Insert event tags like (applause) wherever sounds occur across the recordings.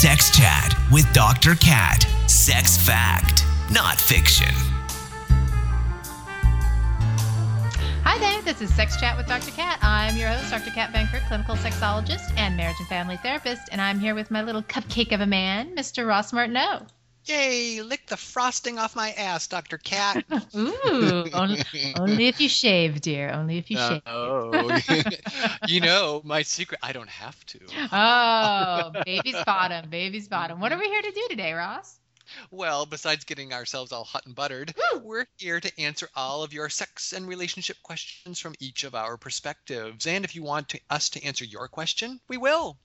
Sex Chat with Dr. Kat. Sex fact, not fiction. Hi there, this is Sex Chat with Dr. Kat. I'm your host, Dr. Kat Van Kirk, clinical sexologist and marriage and family therapist, and I'm here with my little cupcake of a man, Mr. Ross Martineau. Yay! Lick the frosting off my ass, Dr. Kat. (laughs) Ooh, only, only if you shave, dear. Only if you uh, shave. Oh, (laughs) you know my secret. I don't have to. Oh, (laughs) baby's bottom, baby's bottom. What are we here to do today, Ross? Well, besides getting ourselves all hot and buttered, we're here to answer all of your sex and relationship questions from each of our perspectives. And if you want to, us to answer your question, we will.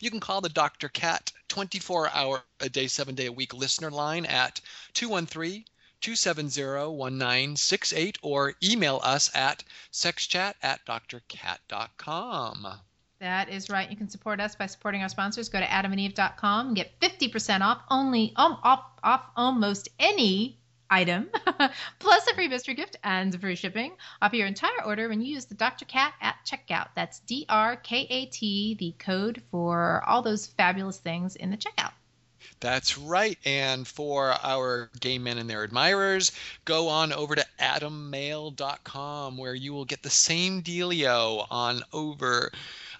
You can call the Dr. Kat 24 hour a day, seven day a week listener line at 213 270 1968 or email us at sexchat at drkat.com. That is right. You can support us by supporting our sponsors. Go to adamandeve.com and get 50% off only um, off, off almost any item, (laughs) plus a free mystery gift and free shipping off your entire order when you use the Dr. Kat at checkout. That's D R K A T, the code for all those fabulous things in the checkout. That's right. And for our gay men and their admirers, go on over to adammale.com where you will get the same dealio on over,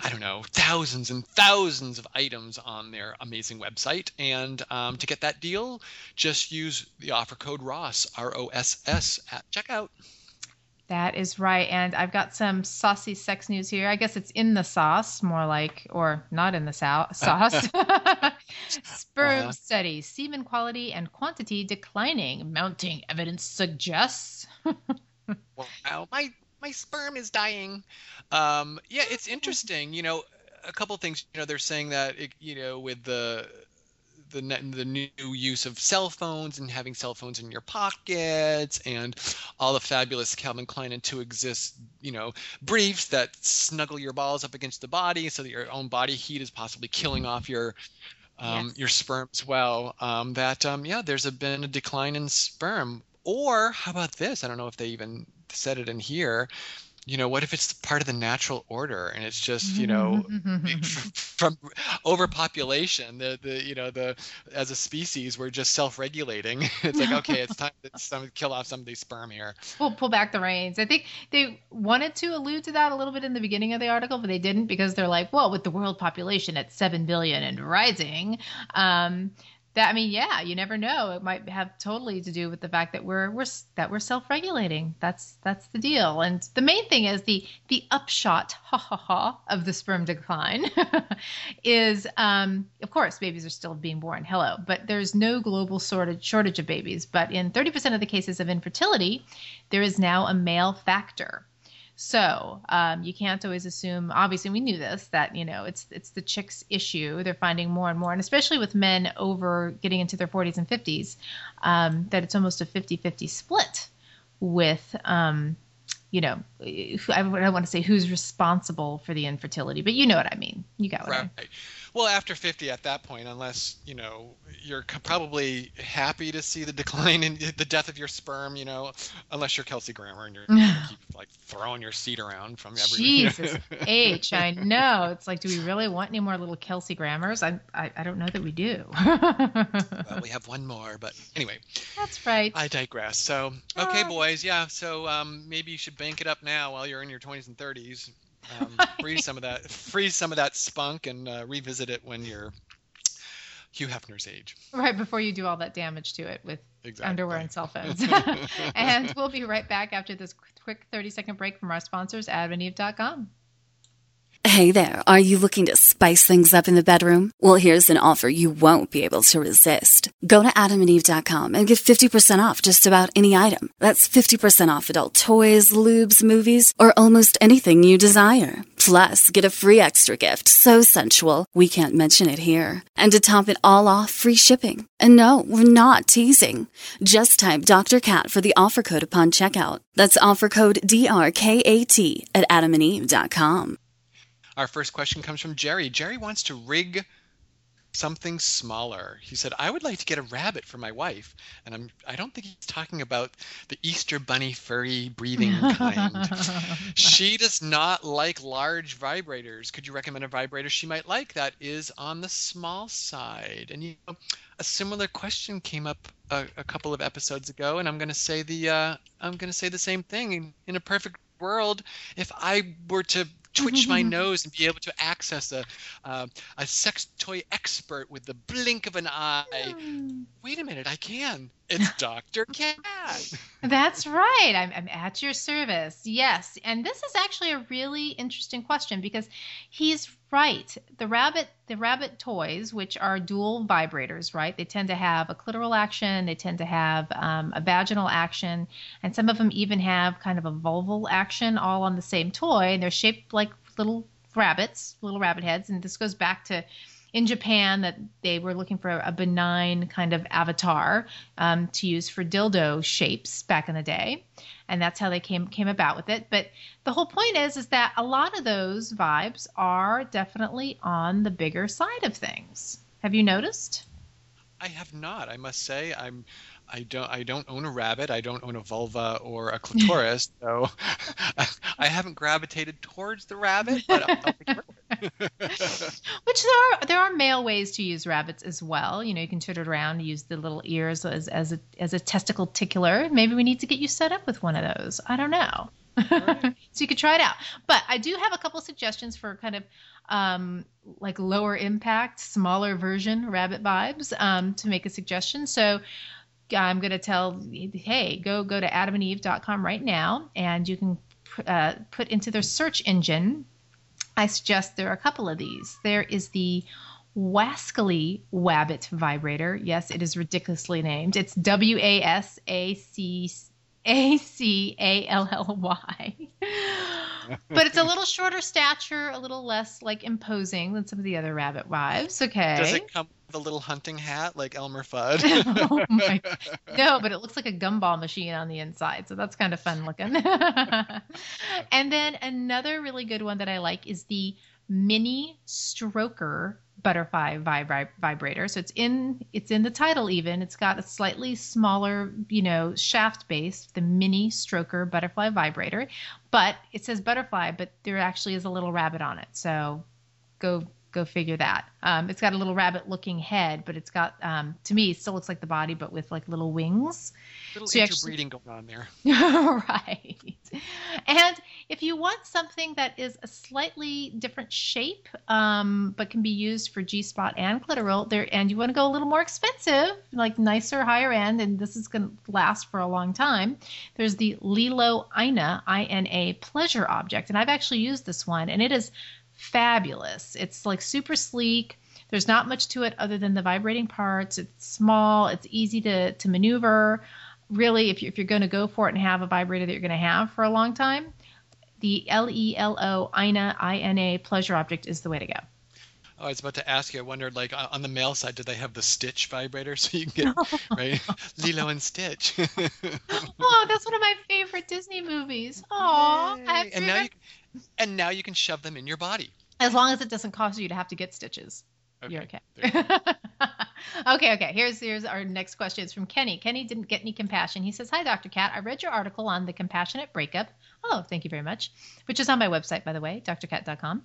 I don't know, thousands and thousands of items on their amazing website. And um, to get that deal, just use the offer code ROSS, R O S S, at checkout. That is right. And I've got some saucy sex news here. I guess it's in the sauce, more like, or not in the so- sauce. (laughs) Sperm Wow. study, semen quality and quantity declining. Mounting evidence suggests. (laughs) Wow, my my sperm is dying. Um, yeah, it's (gasps) interesting. You know, a couple things. You know, they're saying that it, you know with the the the new use of cell phones and having cell phones in your pockets and all the fabulous Calvin Klein and 2xist you know briefs that snuggle your balls up against the body so that your own body heat is possibly killing off your um, Yes. your sperm as well. Um, that um, yeah, there's a, been a decline in sperm. Or how about this? I don't know if they even said it in here. You know, what if it's part of the natural order and it's just you know (laughs) from overpopulation the the you know the as a species we're just self-regulating. (laughs) It's like okay it's time to some, kill off some of these sperm here. Pull, pull back the reins. I think they wanted to allude to that a little bit in the beginning of the article, but they didn't because they're like, well, with the world population at 7 billion and rising, um, that I mean, yeah, you never know. It might have totally to do with the fact that we're we're that we're self-regulating. That's that's the deal. And the main thing is the the upshot, ha ha ha, of the sperm decline (laughs) is, um, of course, babies are still being born. Hello, but there's no global shortage shortage of babies. But in 30% of the cases of infertility, there is now a male factor. So um, you can't always assume. Obviously, we knew this that you know it's it's the chicks' issue. They're finding more and more, and especially with men over getting into their 40s and 50s, um, that it's almost a 50-50 split with. Um, you know, I don't want to say who's responsible for the infertility, but you know what I mean. You got what I mean. Well after 50 at that point unless you know you're probably happy to see the decline in the death of your sperm you know unless you're kelsey grammer and you're gonna (sighs) keep like throwing your seed around from every (laughs) Jesus H, I know. It's like, do we really want any more little Kelsey Grammars? I, I, I don't know that we do. (laughs) well, we have one more but anyway That's right. I digress. So, okay, Ah. boys, yeah. So um, maybe you should bank it up now while you're in your 20s and 30s. Um, (laughs) freeze some of that, freeze some of that spunk, and uh, revisit it when you're Hugh Hefner's age. right before you do all that damage to it with Exactly. underwear and cell phones. (laughs) (laughs) and we'll be right back after this quick 30 second break from our sponsors, adamandeve.com. Hey there, are you looking to spice things up in the bedroom? Well, here's an offer you won't be able to resist. Go to adamandeve.com and get 50% off just about any item. That's 50% off adult toys, lubes, movies, or almost anything you desire. Plus, get a free extra gift so sensual we can't mention it here. And to top it all off, free shipping. And no, we're not teasing. Just type Dr. Kat for the offer code upon checkout. That's offer code DRKAT at adamandeve.com. Our first question comes from Jerry. Jerry wants to rig something smaller. He said, "I would like to get a rabbit for my wife," and I'm I don't think he's talking about the Easter bunny furry breathing (laughs) kind. she does not like large vibrators. Could you recommend a vibrator she might like that is on the small side? And you know, a similar question came up a, a couple of episodes ago, and I'm going to say the uh, I'm going to say the same thing. In, in a perfect world, if I were to twitch my nose and be able to access a uh, a sex toy expert with the blink of an eye. Wait a minute, I can. It's Dr. Kat. That's right. I'm, I'm at your service. Yes. And this is actually a really interesting question because he's right. The rabbit the rabbit toys, which are dual vibrators, right? They tend to have a clitoral action, they tend to have um, a vaginal action, and some of them even have kind of a vulval action all on the same toy. And they're shaped like little rabbits, little rabbit heads. And this goes back to in Japan that they were looking for a benign kind of avatar um, to use for dildo shapes back in the day, and that's how they came came about with it. But the whole point is is that a lot of those vibes are definitely on the bigger side of things. Have you noticed? I have not. I must say, I'm I don't I don't own a rabbit. I don't own a vulva or a clitoris, (laughs) so (laughs) I haven't gravitated towards the rabbit. But I'll, (laughs) I'll (laughs) Which there are there are male ways to use rabbits as well. You know, you can turn it around, use the little ears as as a as a testicle tickler. Maybe we need to get you set up with one of those. I don't know. Right. (laughs) so you could try it out. But I do have a couple suggestions for kind of um, like lower impact, smaller version rabbit vibes um, to make a suggestion. So I'm going to tell, hey, go go to adamandeve.com right now, and you can uh, put into their search engine. I suggest there are a couple of these. There is the Wascally Wabbit vibrator. Yes, it is ridiculously named. It's W A S A C A C A L L Y. (laughs) but it's a little shorter stature, a little less like imposing than some of the other rabbit wives. Okay. Does it come with a little hunting hat like Elmer Fudd? (laughs) oh my. (laughs) No, but it looks like a gumball machine on the inside, so that's kind of fun looking. (laughs) and then another really good one that I like is the mini stroker butterfly vib- vibrator. So it's in it's in the title even. It's got a slightly smaller, you know, shaft base, the mini stroker butterfly vibrator. But it says butterfly, but there actually is a little rabbit on it. So go go figure that. Um, it's got a little rabbit looking head, but it's got um, to me it still looks like the body, but with like little wings. Little so interbreeding actually... going on there. (laughs) right. And if you want something that is a slightly different shape, um, but can be used for G spot and clitoral, there, and you want to go a little more expensive, like nicer, higher end, and this is going to last for a long time. There's the Lelo Ina I N A pleasure object, and I've actually used this one, and it is fabulous. It's like super sleek. There's not much to it other than the vibrating parts. It's small. It's easy to to maneuver. Really, if you're, if you're going to go for it and have a vibrator that you're going to have for a long time, the L E L O INA I N A pleasure object is the way to go. Oh, I was about to ask you. I wondered, like, on the male side, do they have the Stitch vibrator (laughs) so you can get (laughs) right Lilo and Stitch? oh, that's one of my favorite Disney movies. Oh, and now you, and now you can shove them in your body. As long as it doesn't cost you to have to get stitches. Okay. You're okay. You (laughs) okay, okay. Here's here's our next question. It's from Kenny. Kenny didn't get any compassion. He says, "Hi, Dr. Kat. I read your article on the compassionate breakup. Oh, thank you very much. Which is on my website, by the way, drkat.com.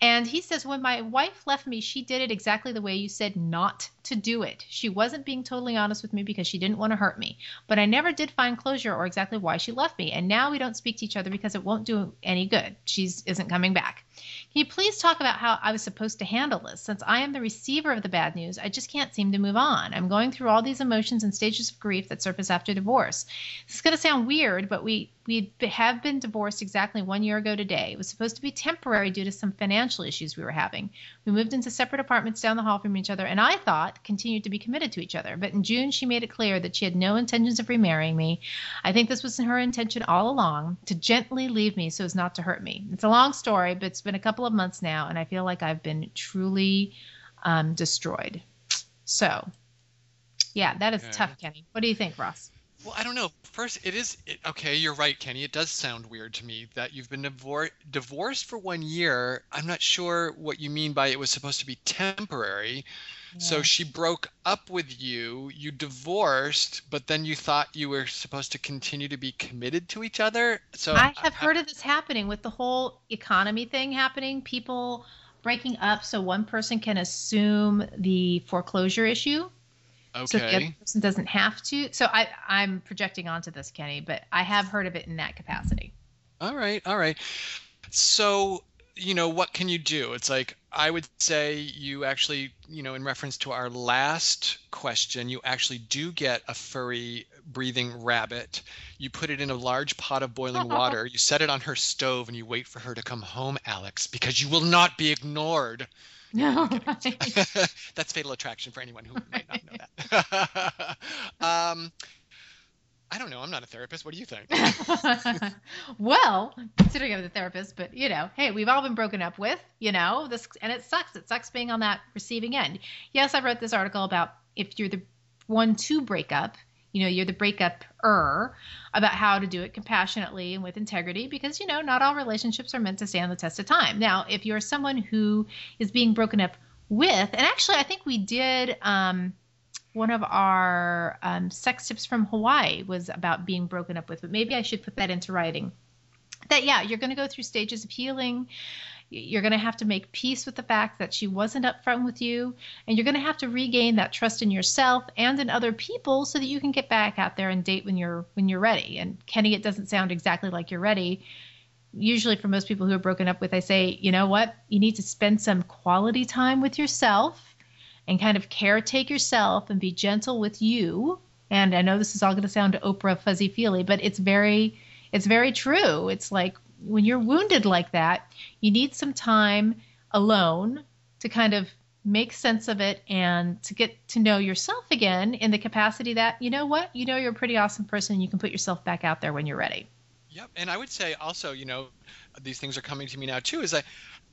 And he says, when my wife left me, she did it exactly the way you said not to do it. She wasn't being totally honest with me because she didn't want to hurt me. But I never did find closure or exactly why she left me. And now we don't speak to each other because it won't do any good. She isn't coming back. Can you please talk about how I was supposed to handle this? Since I am the receiver of the bad news, I just can't seem to move on. I'm going through all these emotions and stages of grief that surface after divorce. This is going to sound weird, but we we have been divorced exactly one year ago today. It was supposed to be temporary due to some financial issues we were having. We moved into separate apartments down the hall from each other, and I thought continued to be committed to each other. But in June, she made it clear that she had no intentions of remarrying me. I think this was her intention all along to gently leave me so as not to hurt me. It's a long story, but it's been a couple of months now, and I feel like I've been truly um, destroyed. So, yeah, that is tough, Kenny. What do you think, Ross? Well, I don't know. First, it is it, okay. You're right, Kenny. It does sound weird to me that you've been divor- divorced for one year. I'm not sure what you mean by it was supposed to be temporary. So she broke up with you. You divorced, but then you thought you were supposed to continue to be committed to each other. So I have heard of this happening with the whole economy thing happening. People breaking up so one person can assume the foreclosure issue. So the other person doesn't have to. So I, I'm projecting onto this, Kenny, but I have heard of it in that capacity. All right, all right. So, you know, what can you do? It's like I would say you actually, you know, in reference to our last question, you actually do get a furry breathing rabbit. You put it in a large pot of boiling (laughs) water, you set it on her stove, and you wait for her to come home, Alex, because you will not be ignored. (laughs) No, (laughs) That's fatal attraction for anyone who might not know that. um, I don't know. I'm not a therapist. What do you think? (laughs) well, considering I'm the therapist, but you know, hey, we've all been broken up with, you know, this, and it sucks. It sucks being on that receiving end. Yes, I wrote this article about if you're the one to break up, you know, you're the breakup er about how to do it compassionately and with integrity because, you know, not all relationships are meant to stand the test of time. Now, if you're someone who is being broken up with, and actually, I think we did, um, one of our um, sex tips from Hawaii was about being broken up with, but maybe I should put that into writing. That, yeah, you're going to go through stages of healing. You're going to have to make peace with the fact that she wasn't upfront with you, and you're going to have to regain that trust in yourself and in other people so that you can get back out there and date when you're when you're ready. And Kenny, it doesn't sound exactly like you're ready. Usually, for most people who are broken up with, I say, you know what? You need to spend some quality time with yourself and kind of caretake yourself and be gentle with you. And I know this is all going to sound Oprah fuzzy feely, but it's very, it's very true. It's like when you're wounded like that, you need some time alone to kind of make sense of it and to get to know yourself again in the capacity that you know what you know you're a pretty awesome person and you can put yourself back out there when you're ready Yep, and I would say also, you know, these things are coming to me now too. Is I,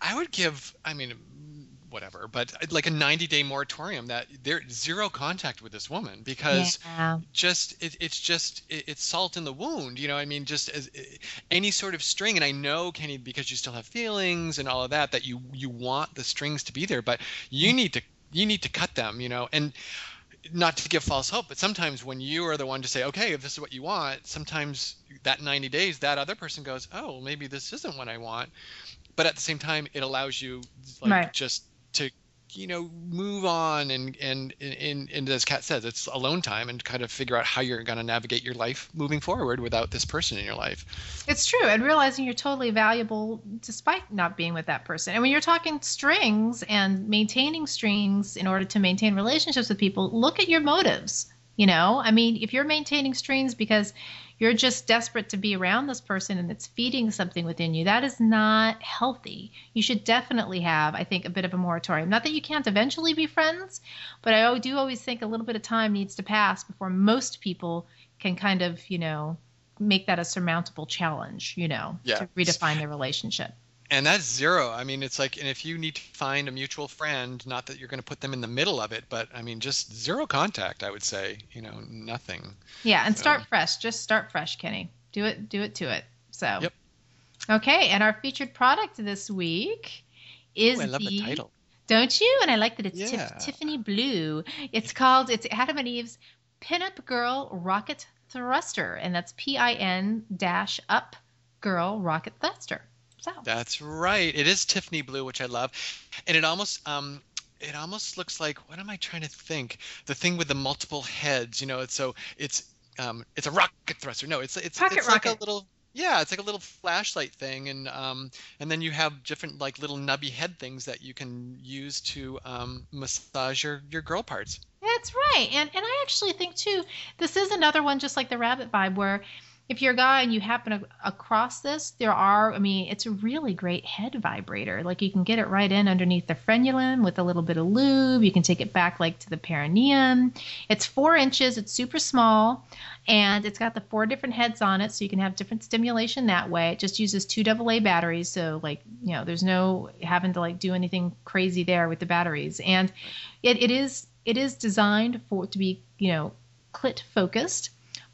I would give, I mean, whatever, but uh, like a 90 day moratorium that there zero contact with this woman because yeah. just it, it's just it, it's salt in the wound. You know, I mean, just as any sort of string. And I know, Kenny, because you still have feelings and all of that, that you you want the strings to be there, but you need to you need to cut them. You know, and not to give false hope, but sometimes when you are the one to say, okay, if this is what you want, sometimes that 90 days, that other person goes, oh, maybe this isn't what I want. But at the same time, it allows you like Right. just to, you know, move on and, and, and, and as Kat says, it's alone time and kind of figure out how you're going to navigate your life moving forward without this person in your life. It's true, and realizing you're totally valuable despite not being with that person. And when you're talking strings and maintaining strings in order to maintain relationships with people, look at your motives. You know, I mean, if you're maintaining strings because you're just desperate to be around this person and it's feeding something within you, that is not healthy. You should definitely have, I think, a bit of a moratorium. Not that you can't eventually be friends, but I do always think a little bit of time needs to pass before most people can kind of, you know, make that a surmountable challenge, you know, Yeah. to redefine their relationship. And that's zero. I mean, it's like, and if you need to find a mutual friend, not that you're going to put them in the middle of it, but I mean, just zero contact, I would say, you know, nothing. Yeah, and So- start fresh. Just start fresh, Kenny. Do it, do it to it. So, Yep. okay. And our featured product this week is Ooh, I love the title. Don't you? And I like that it's Tif- Yeah. Tiffany Blue. It's called it's Adam and Eve's Pinup Girl Rocket Thruster, and that's P I N dash up Girl Rocket Thruster. So That's right. It is Tiffany blue, which I love, and it almost um it almost looks like what am I trying to think? The thing with the multiple heads, you know. It's so it's um it's a rocket thruster. No, it's it's Pocket it's like a little yeah, it's like a little flashlight thing, and um and then you have different like little nubby head things that you can use to um massage your your girl parts. That's right. And and I actually think too, this is another one just like the rabbit vibe where if you're a guy and you happen across this, there are, I mean, it's a really great head vibrator. Like you can get it right in underneath the frenulum with a little bit of lube. You can take it back like to the perineum. It's four inches, it's super small, and it's got the four different heads on it, so you can have different stimulation that way. It just uses two AA batteries, so like, you know, there's no having to like do anything crazy there with the batteries. And it, it is it is designed for to be you know clit focused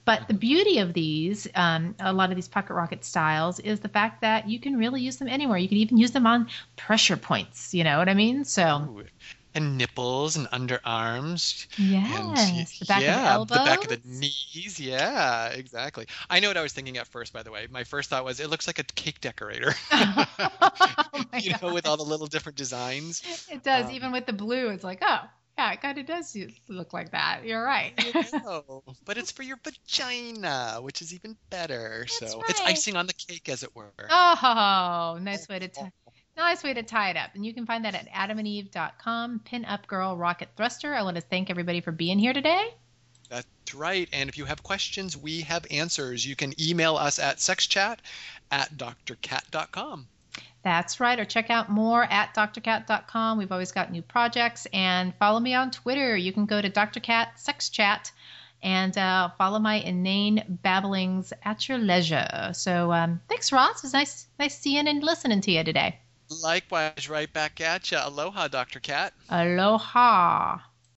But the beauty of these, um, a lot of these pocket rocket styles, is the fact that you can really use them anywhere. You can even use them on pressure points. You know what I mean? So. Ooh, And nipples and underarms. Yes, the back yeah, the the back of the knees. Yeah, exactly. I know what I was thinking at first, by the way. My first thought was it looks like a cake decorator. (laughs) Oh (laughs) you know, with all the little different designs. It does, Um, even with the blue. It's like, oh, yeah, it kind of does look like that. You're right. (laughs) Know, but it's for your vagina, which is even better. That's so it's icing on the cake, as it were. Oh, nice way to oh. tie. Nice way to tie it up. And you can find that at adamandeve.com. Pin up girl rocket thruster. I want to thank everybody for being here today. That's right. And if you have questions, we have answers. You can email us at sexchat at drkat.com. That's right. Or check out more at drkat.com. We've always got new projects. And follow me on Twitter. You can go to Dr. Kat Sex Chat and uh, follow my inane babblings at your leisure. So um, thanks, Ross. It's nice, nice seeing and listening to you today. Likewise, right back at you. Aloha, Dr. Kat. Aloha.